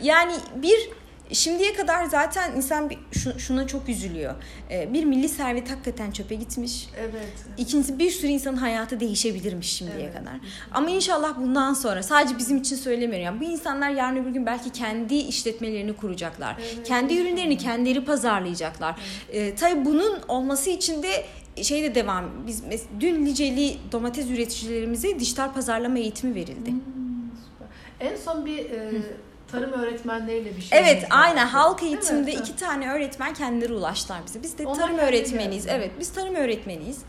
Yani bir Şimdiye kadar zaten insan bir, şuna çok üzülüyor. Ee, bir milli servet hakikaten çöpe gitmiş. Evet. İkincisi bir sürü insanın hayatı değişebilirmiş şimdiye evet. kadar. Ama inşallah bundan sonra sadece bizim için söylemiyorum. Yani bu insanlar yarın öbür gün belki kendi işletmelerini kuracaklar. Evet. Kendi ürünlerini kendileri pazarlayacaklar. Evet. Ee, tabii bunun olması için de şey de devam. Biz dün Liceli domates üreticilerimize dijital pazarlama eğitimi verildi. Hmm, en son bir e, tarım öğretmenleriyle bir şey. Evet, aynen. Halk eğitimde iki tane öğretmen kendileri ulaştılar bize. Biz de Onlar tarım öğretmeniyiz. Yani. Evet, biz tarım öğretmeniyiz.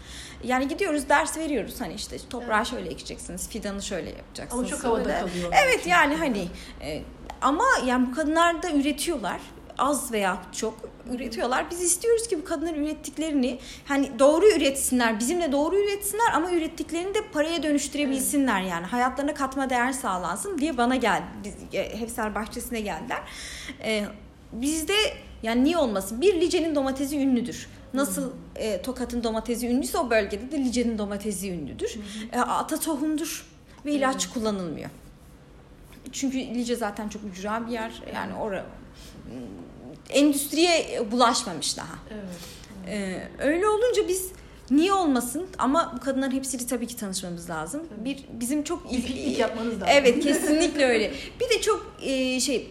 Yani gidiyoruz ders veriyoruz hani işte toprağı evet. şöyle ekeceksiniz, fidanı şöyle yapacaksınız. Ama çok havada kalıyor. Evet yani hani e, ama yani bu kadınlar da üretiyorlar az veya çok üretiyorlar. Biz istiyoruz ki bu kadınlar ürettiklerini hani doğru üretsinler, bizimle doğru üretsinler ama ürettiklerini de paraya dönüştürebilsinler yani. Hayatlarına katma değer sağlansın diye bana geldi. Biz, e, Hefsel Bahçesi'ne geldiler. Ee, bizde yani niye olmasın? Bir Lice'nin domatesi ünlüdür. Nasıl e, Tokat'ın domatesi ünlüyse o bölgede de Lice'nin domatesi ünlüdür. E, ata tohumdur ve ilaç kullanılmıyor. Çünkü Lice zaten çok ücra bir yer. Yani oraya endüstriye bulaşmamış daha. Evet. Ee, öyle olunca biz niye olmasın ama bu kadınların hepsiyle tabii ki tanışmamız lazım. Tabii. Bir bizim çok ilk, ilk yapmanız lazım. Evet kesinlikle öyle. Bir de çok e, şey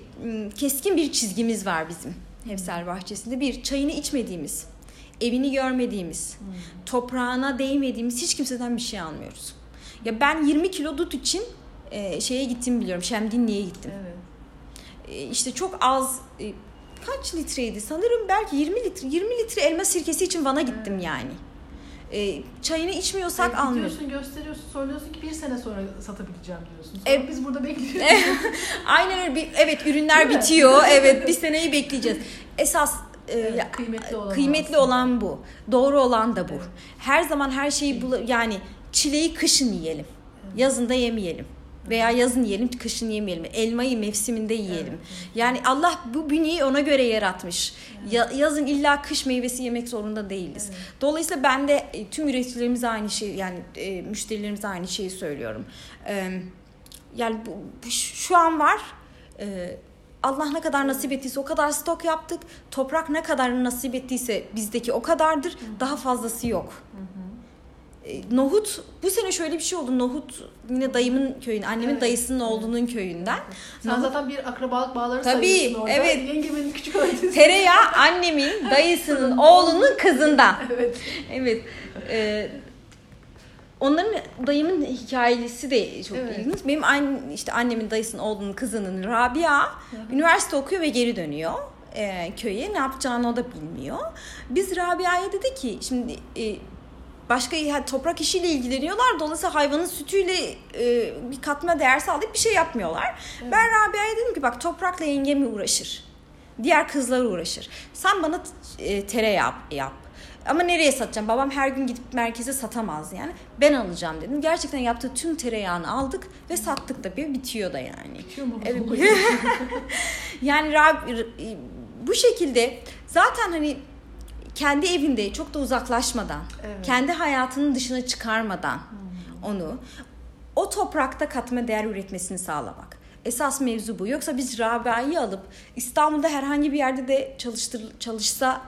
keskin bir çizgimiz var bizim Hevsel Bahçesi'nde. Bir çayını içmediğimiz, evini görmediğimiz, hmm. toprağına değmediğimiz hiç kimseden bir şey almıyoruz. Ya ben 20 kilo dut için e, şeye gittim biliyorum. Şemdinli'ye gittim. Evet. E, işte çok az e, kaç litreydi sanırım belki 20 litre 20 litre elma sirkesi için Van'a gittim hmm. yani. E, çayını içmiyorsak evet, almıyoruz. Gidiyorsun gösteriyorsun söylüyorsun ki bir sene sonra satabileceğim diyorsun. Sonra e, biz burada bekliyoruz. Aynen öyle. Bir, evet ürünler bitiyor. evet bir seneyi bekleyeceğiz. Esas evet, kıymetli olan, kıymetli olan bu. Doğru olan da bu. Evet. Her zaman her şeyi bul yani çileği kışın yiyelim. Evet. Yazında yemeyelim veya yazın yiyelim, kışın yemeyelim. Elmayı mevsiminde yiyelim. Evet. Yani Allah bu bünyeyi ona göre yaratmış. Ya, yazın illa kış meyvesi yemek zorunda değiliz. Evet. Dolayısıyla ben de e, tüm üreticilerimize aynı şey yani e, müşterilerimize aynı şeyi söylüyorum. E, yani bu, bu, şu an var. E, Allah ne kadar nasip ettiyse o kadar stok yaptık. Toprak ne kadar nasip ettiyse bizdeki o kadardır. Daha fazlası yok. Hı hı. E, nohut bu sene şöyle bir şey oldu. Nohut yine dayımın köyün, annemin evet. dayısının oğlunun köyünden. Sen Nohut... zaten bir akrabalık bağları Tabii, sayıyorsun orada. Evet. Yengemin küçük öğretisi. Tereyağı annemin dayısının oğlunun kızından. evet. Evet. Ee, onların dayımın hikayesi de çok evet. ilginç. Benim aynı işte annemin dayısının oğlunun kızının Rabia üniversite okuyor ve geri dönüyor e, köye. Ne yapacağını o da bilmiyor. Biz Rabia'ya dedi ki şimdi e, başka yani toprak işiyle ilgileniyorlar. Dolayısıyla hayvanın sütüyle e, bir katma değer sağlayıp bir şey yapmıyorlar. Evet. Ben Rabia'ya dedim ki bak toprakla yengemi uğraşır. Diğer kızlar uğraşır. Sen bana e, tereyağı yap. Ama nereye satacağım? Babam her gün gidip merkeze satamaz yani. Ben alacağım dedim. Gerçekten yaptığı tüm tereyağını aldık ve sattık da bir bitiyor da yani. Bitiyor mu? Evet. yani Rab, bu şekilde zaten hani kendi evinde çok da uzaklaşmadan, evet. kendi hayatının dışına çıkarmadan hmm. onu o toprakta katma değer üretmesini sağlamak. Esas mevzu bu. Yoksa biz Rabia'yı alıp İstanbul'da herhangi bir yerde de çalıştır, çalışsa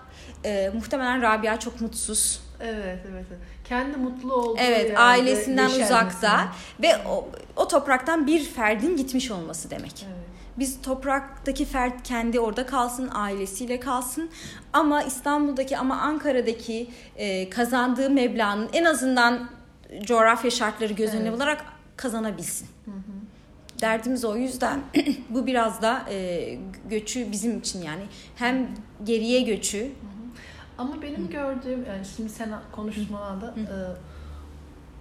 e, muhtemelen Rabia çok mutsuz. Evet, evet. Kendi mutlu olduğu Evet, ailesinden uzakta ve o, o topraktan bir ferdin gitmiş olması demek. Evet. Biz topraktaki fert kendi orada kalsın, ailesiyle kalsın. Ama İstanbul'daki ama Ankara'daki e, kazandığı meblağın en azından coğrafya şartları göz önüne evet. alarak kazanabilsin. Hı hı. Derdimiz o yüzden bu biraz da e, göçü bizim için yani hem geriye göçü. Hı hı. Ama benim hı. gördüğüm yani şimdi sen konuşmanda e,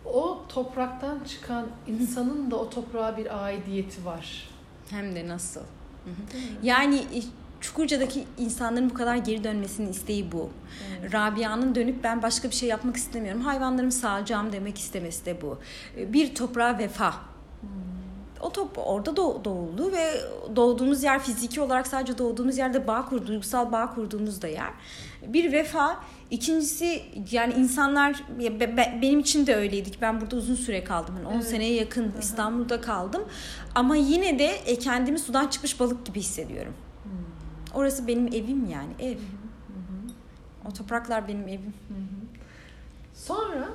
o topraktan çıkan insanın da o toprağa bir aidiyeti var. Hem de nasıl. Yani Çukurca'daki insanların bu kadar geri dönmesinin isteği bu. Evet. Rabia'nın dönüp ben başka bir şey yapmak istemiyorum. Hayvanlarımı sağacağım demek istemesi de bu. E, bir toprağa vefa. Hmm. O top orada doğuldu ve doğduğumuz yer fiziki olarak sadece doğduğumuz yerde bağ kur, duygusal bağ kurduğumuz da yer. Bir vefa İkincisi yani insanlar be, be, benim için de öyleydik. Ben burada uzun süre kaldım. Yani 10 evet. seneye yakın Hı-hı. İstanbul'da kaldım. Ama yine de e, kendimi sudan çıkmış balık gibi hissediyorum. Hmm. Orası benim evim yani ev. O topraklar benim evim. Sonra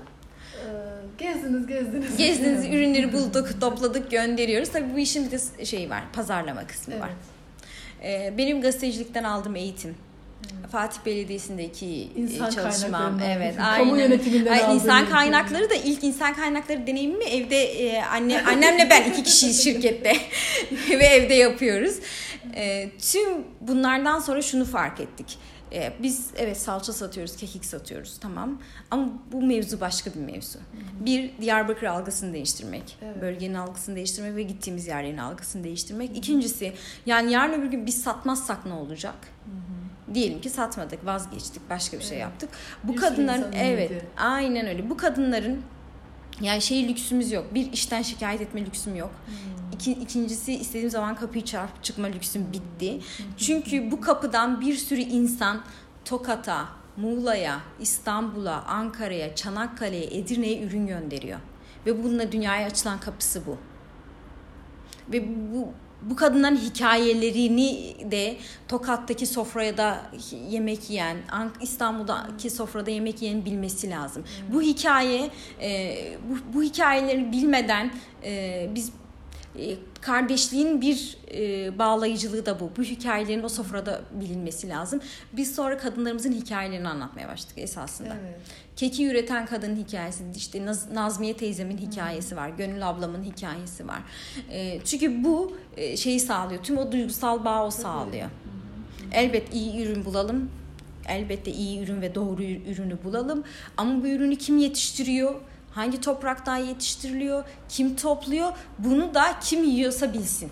e, gezdiniz gezdiniz. Gezdiniz ürünleri bulduk, topladık, gönderiyoruz. Tabii bu işin bir de şeyi var, pazarlama kısmı Evet. var. Ee, benim gazetecilikten aldığım eğitim. Fatih Belediyesi'ndeki İnsan çalışmam. Evet, kamu yönetiminden Ay, insan kaynakları da ilk insan kaynakları deneyimimi evde e, anne annemle ben iki kişiyiz şirkette ve evde yapıyoruz. E, tüm bunlardan sonra şunu fark ettik. E, biz evet salça satıyoruz, kekik satıyoruz tamam ama bu mevzu başka bir mevzu. Bir Diyarbakır algısını değiştirmek, Evet. bölgenin algısını değiştirmek ve gittiğimiz yerlerin algısını değiştirmek. İkincisi yani yarın öbür gün biz satmazsak ne olacak? Diyelim ki satmadık, vazgeçtik, başka bir şey Evet. yaptık. Bu Bir sürü kadınların evet, aynen öyle. Bu kadınların yani şey lüksümüz yok. Bir işten şikayet etme lüksüm yok. İki, ikincisi istediğim zaman kapıyı çarpıp çıkma lüksüm bitti. Çünkü bu kapıdan bir sürü insan Tokat'a, Muğla'ya, İstanbul'a, Ankara'ya, Çanakkale'ye, Edirne'ye ürün gönderiyor. Ve bununla dünyaya açılan kapısı bu. Ve bu bu kadınların hikayelerini de Tokat'taki sofraya da yemek yiyen, İstanbul'daki sofrada yemek yiyen bilmesi lazım. Bu hikaye, e, bu, bu hikayeleri bilmeden e, biz kardeşliğin bir e, bağlayıcılığı da bu. Bu hikayelerin o sofrada bilinmesi lazım. Biz sonra kadınlarımızın hikayelerini anlatmaya başladık esasında. Evet. Keki üreten kadının hikayesi, işte Naz- Nazmiye teyzemin hikayesi var, Gönül ablamın hikayesi var. E, çünkü bu e, şeyi sağlıyor, tüm o duygusal bağı o sağlıyor. Elbet iyi ürün bulalım, elbette iyi ürün ve doğru ür- ürünü bulalım. Ama bu ürünü kim yetiştiriyor? Hangi topraktan yetiştiriliyor? Kim topluyor? Bunu da kim yiyorsa bilsin.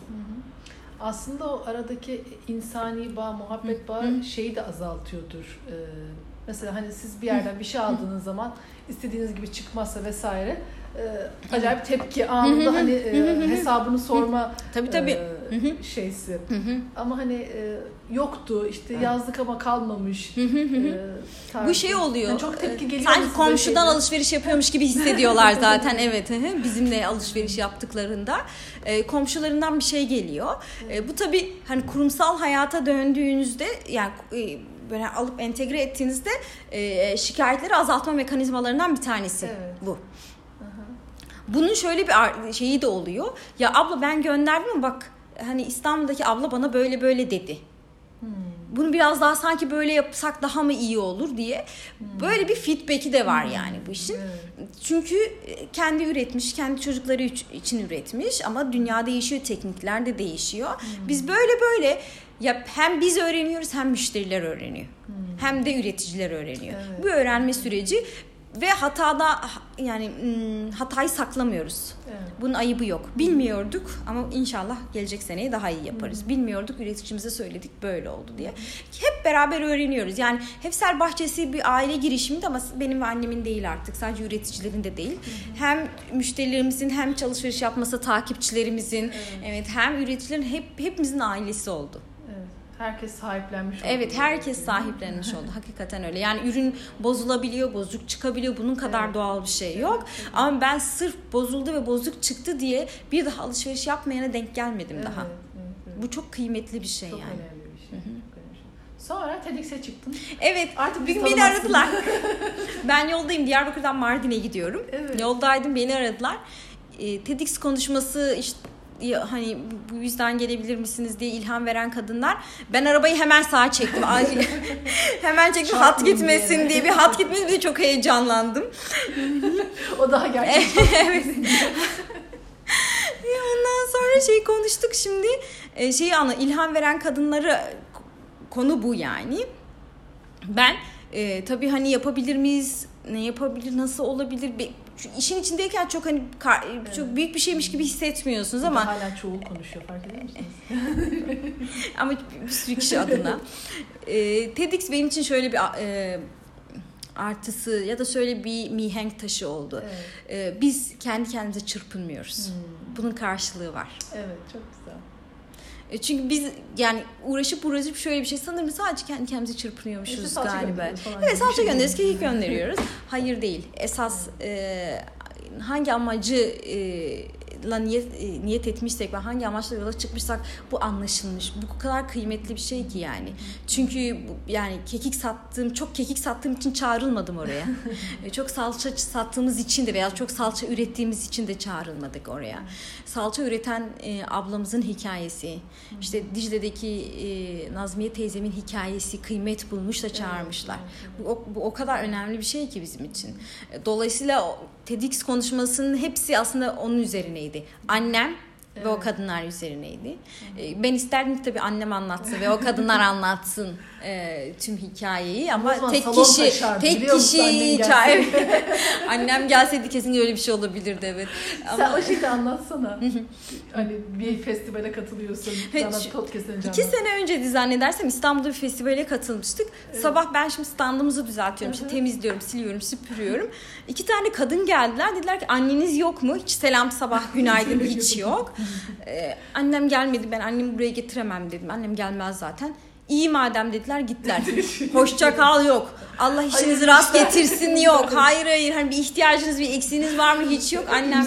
Aslında o aradaki insani bağ, muhabbet bağı şeyi de azaltıyordur. Ee, mesela hani siz bir yerden bir şey aldığınız zaman istediğiniz gibi çıkmazsa vesaire e, acayip tepki anında hani e, hesabını sorma Tabii tabii. e, şeysi. Ama hani e, yoktu işte yazdık ama kalmamış. Hı hı hı. e, tarzı. Bu şey oluyor. Yani çok tepki geliyor. Sanki komşudan alışveriş yapıyormuş gibi hissediyorlar zaten. evet. Bizimle alışveriş yaptıklarında e, komşularından bir şey geliyor. E, bu tabii hani kurumsal hayata döndüğünüzde yani e, böyle alıp entegre ettiğinizde e, şikayetleri azaltma mekanizmalarından bir tanesi Evet. bu. Bunun şöyle bir şeyi de oluyor. Ya abla ben gönderdim ama bak hani İstanbul'daki abla bana böyle böyle dedi. Hmm. Bunu biraz daha sanki böyle yapsak daha mı iyi olur diye böyle bir feedback'i de var yani bu işin. Evet. Çünkü e, kendi üretmiş, kendi çocukları için üretmiş ama dünya değişiyor, teknikler de değişiyor. Biz böyle böyle ya hem biz öğreniyoruz hem müşteriler öğreniyor. Hem de üreticiler öğreniyor. Evet. Bu öğrenme süreci ve hatada yani hmm, hatayı saklamıyoruz. Evet. Bunun ayıbı yok. Bilmiyorduk ama inşallah gelecek seneye daha iyi yaparız. Bilmiyorduk üreticimize söyledik böyle oldu diye. Hep beraber öğreniyoruz. Yani Hefsel Bahçesi bir aile girişimiydi ama benim ve annemin değil artık. Sadece üreticilerin de değil. Hem müşterilerimizin hem alışveriş yapması takipçilerimizin evet, hem üreticilerin hep hepimizin ailesi oldu. Evet. Herkes sahiplenmiş oldu. Evet herkes sahiplenmiş oldu. Hakikaten öyle. Yani ürün bozulabiliyor, bozuk çıkabiliyor. Bunun kadar Evet. doğal bir şey yok. Ama ben sırf bozuldu ve bozuk çıktı diye bir daha alışveriş yapmayana denk gelmedim Evet, daha. evet, evet. Bu çok kıymetli bir şey çok yani. önemli bir şey. Bir şey. Sonra TEDx'e çıktın. Evet. Artık bir beni aradılar. ben yoldayım. Diyarbakır'dan Mardin'e gidiyorum. Evet. Yoldaydım beni aradılar. E, TEDx konuşması işte hani bu yüzden gelebilir misiniz diye ilham veren kadınlar. Ben arabayı hemen sağa çektim. Hemen çektim hat gitmesin diye. diye bir hat gitmesin diye çok heyecanlandım. O daha gerçek. evet. Ondan sonra şey konuştuk şimdi e, şeyi anla ilham veren kadınları konu bu yani. Ben e, tabii hani yapabilir miyiz? Ne yapabilir? Nasıl olabilir? Be- şu işin içindeyken çok hani kar- çok büyük bir şeymiş gibi hissetmiyorsunuz ama hala çoğul konuşuyor fark ediyor musunuz? ama bir sürü kişi adına. E, TEDx benim için şöyle bir e, artısı ya da şöyle bir mihenk taşı oldu. Evet. E, biz kendi kendimize çırpınmıyoruz. Hmm. Bunun karşılığı var. Evet çok güzel. E, Çünkü biz yani uğraşıp uğraşıp şöyle bir şey sanırım sadece kendi kendimize çırpınıyormuşuz İşte galiba. Evet salça şey gönderiyoruz, kekik gönderiyoruz. Hayır değil. Esas e, hangi amacı e, amaçla niyet, e, niyet etmişsek ve hangi amaçla yola çıkmışsak bu anlaşılmış. Bu kadar kıymetli bir şey ki yani. Çünkü bu, yani kekik sattığım, çok kekik sattığım için çağrılmadım oraya. E, çok salça sattığımız için de veya çok salça ürettiğimiz için de çağrılmadık oraya. Salça üreten e, ablamızın hikayesi, işte Dicle'deki e, Nazmiye teyzemin hikayesi kıymet bulmuş da çağırmışlar. Bu, o, bu o kadar önemli bir şey ki bizim için. E, Dolayısıyla TEDx konuşmasının hepsi aslında onun üzerineydi. Annem ve o kadınlar üzerineydi. E, Ben isterdim ki tabii annem anlatsın ve o kadınlar anlatsın e, tüm hikayeyi ama O zaman tek kişi taşardı, tek kişi çağır. annem gelseydi kesin öyle bir şey olabilirdi evet. Sen Ama o şeyi anlatsana. hani bir festivale katılıyorsun. Evet, Sana şu- podcast'ın İki sene önce zannedersem İstanbul'da bir festivale katılmıştık. Sabah ben şimdi standımızı düzeltiyorum. işte temizliyorum, siliyorum, süpürüyorum. İki tane kadın geldiler. Dediler ki anneniz yok mu? Hiç selam sabah günaydın hiç yok. Ee, annem gelmedi. Ben annemi buraya getiremem dedim. Annem gelmez zaten. İyi madem dediler gittiler. Hoşça kal yok. Allah işinizi rast getirsin yok. Hayır hayır. Hani bir ihtiyacınız bir eksiğiniz var mı hiç yok. Annem.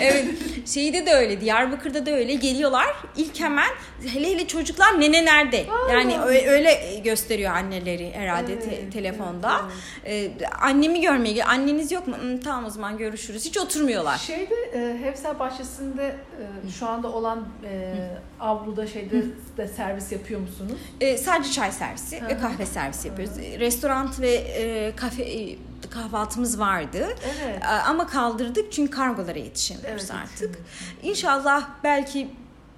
Evet. Şeyde de öyle. Diyarbakır'da da öyle. Geliyorlar. ilk hemen hele hele çocuklar nene nerede? Yani öyle, gösteriyor anneleri herhalde te- Evet, telefonda. Ee, annemi görmeye gel- Anneniz yok mu? "Hmm, tamam o zaman görüşürüz. Hiç oturmuyorlar. Şeyde e, Hevsel Bahçesi'nde e, şu anda olan e, avluda şeyde de servis yapıyor musunuz? Ee, sadece çay servisi Hı ve kahve servisi yapıyoruz. Restoran ve e, kafe e, kahvaltımız vardı. Evet. Ee, Ama kaldırdık çünkü kargolara yetişemiyoruz Evet, artık. İnşallah belki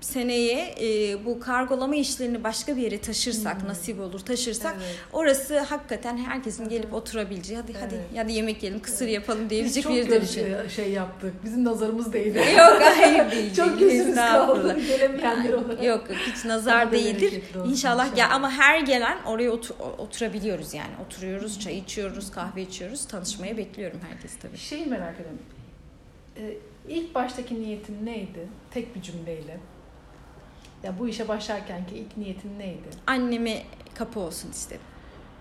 seneye e, bu kargolama işlerini başka bir yere taşırsak, nasip olur taşırsak Evet. orası hakikaten herkesin gelip oturabileceği hadi hadi Evet. hadi yemek yiyelim, kısır yapalım Biz diyebilecek bir yere göz- dönüşelim. e, şey yaptık. Bizim nazarımız değdi. Yok hayır değil. çok gözümüz kaldı. Gelemeyenler olarak. Yok yok hiç nazar değildir. İnşallah inşallah. gel ama her gelen oraya otur- oturabiliyoruz yani. Oturuyoruz, çay içiyoruz, kahve içiyoruz. Tanışmaya bekliyorum herkesi tabii. Şeyi merak ediyorum. E, ilk baştaki niyetin neydi? Tek bir cümleyle. Ya bu işe başlarkenki ilk niyetin neydi? Anneme kapı olsun istedim.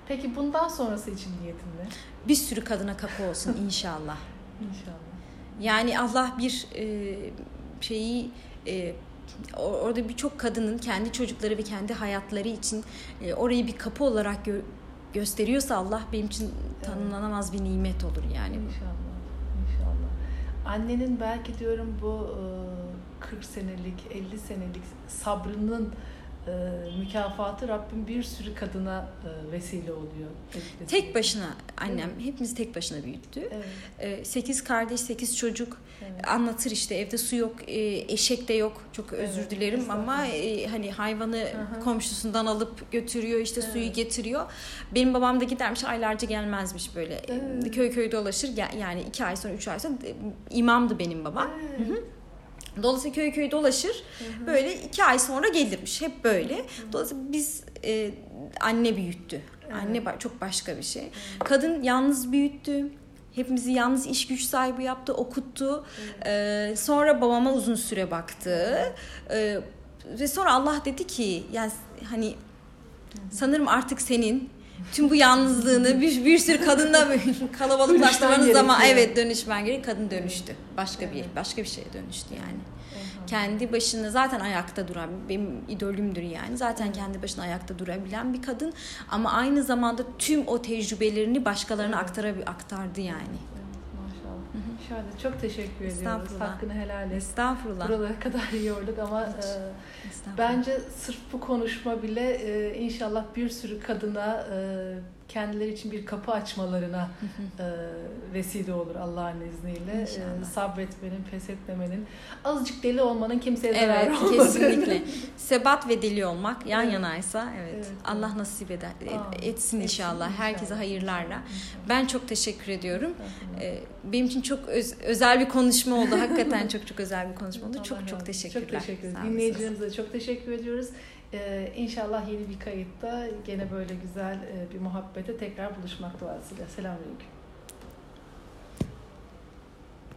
Peki bundan sonrası için niyetin ne? Bir sürü kadına kapı olsun inşallah. İnşallah. Yani Allah bir e, şeyi e, orada birçok kadının kendi çocukları ve kendi hayatları için e, orayı bir kapı olarak gö- gösteriyorsa Allah benim için tanımlanamaz bir nimet olur yani. İnşallah. İnşallah. Annenin belki diyorum bu e, 40 senelik, 50 senelik sabrının e, mükafatı Rabbim bir sürü kadına e, vesile oluyor. Tek başına annem hepimizi tek başına büyüttü. Evet. Ee, Sekiz kardeş, sekiz çocuk Evet. anlatır işte evde su yok, e, eşek de yok. Çok özür Evet, dilerim ama estağfurullah. e, hani hayvanı hı. komşusundan alıp götürüyor, işte Evet. suyu getiriyor. Benim babam da gidermiş aylarca gelmezmiş böyle. Evet. Köy köy dolaşır yani iki ay sonra, üç ay sonra e, imamdı benim babam. Evet. Dolayısıyla köy köy dolaşır. Böyle iki ay sonra gelirmiş. Hep böyle. Dolayısıyla biz e, anne büyüttü. Anne ba- çok başka bir şey. Kadın yalnız büyüttü. Hepimizi yalnız iş güç sahibi yaptı, okuttu. Ee, sonra babama uzun süre baktı. Ee, ve sonra Allah dedi ki yani hani sanırım artık senin tüm bu yalnızlığını bir, bir sürü kadınla kalabalıklaştırmanın Dönüşmen zaman evet dönüşmen gerek kadın dönüştü. Başka bir başka bir şeye dönüştü yani. Kendi başına zaten ayakta duran benim idolümdür yani. Zaten kendi başına ayakta durabilen bir kadın ama aynı zamanda tüm o tecrübelerini başkalarına aktara aktardı yani. Şahane. Çok teşekkür ediyoruz. Hakkını helal et. Estağfurullah. Buralara kadar yorduk ama e, bence sırf bu konuşma bile e, inşallah bir sürü kadına e, kendileri için bir kapı açmalarına e, vesile olur Allah'ın izniyle. İnşallah. E, sabretmenin, pes etmemenin, azıcık deli olmanın kimseye zararı Evet olmaz. kesinlikle. Sebat ve deli olmak yan Evet. yanaysa evet, Evet, Allah nasip eder et- Amin. etsin inşallah. inşallah. Herkese hayırlarla. İnşallah. Ben çok teşekkür ediyorum. Ee, Benim için çok öz- özel bir konuşma oldu. Hakikaten çok çok özel bir konuşma oldu. Allah Çok razı çok teşekkürler. Çok teşekkür olasınız. Dinleyicilerimize çok teşekkür ediyoruz. Ee, inşallah yeni bir kayıtta gene böyle güzel e, bir muhabbete tekrar buluşmak duasıyla. Selamünaleyküm.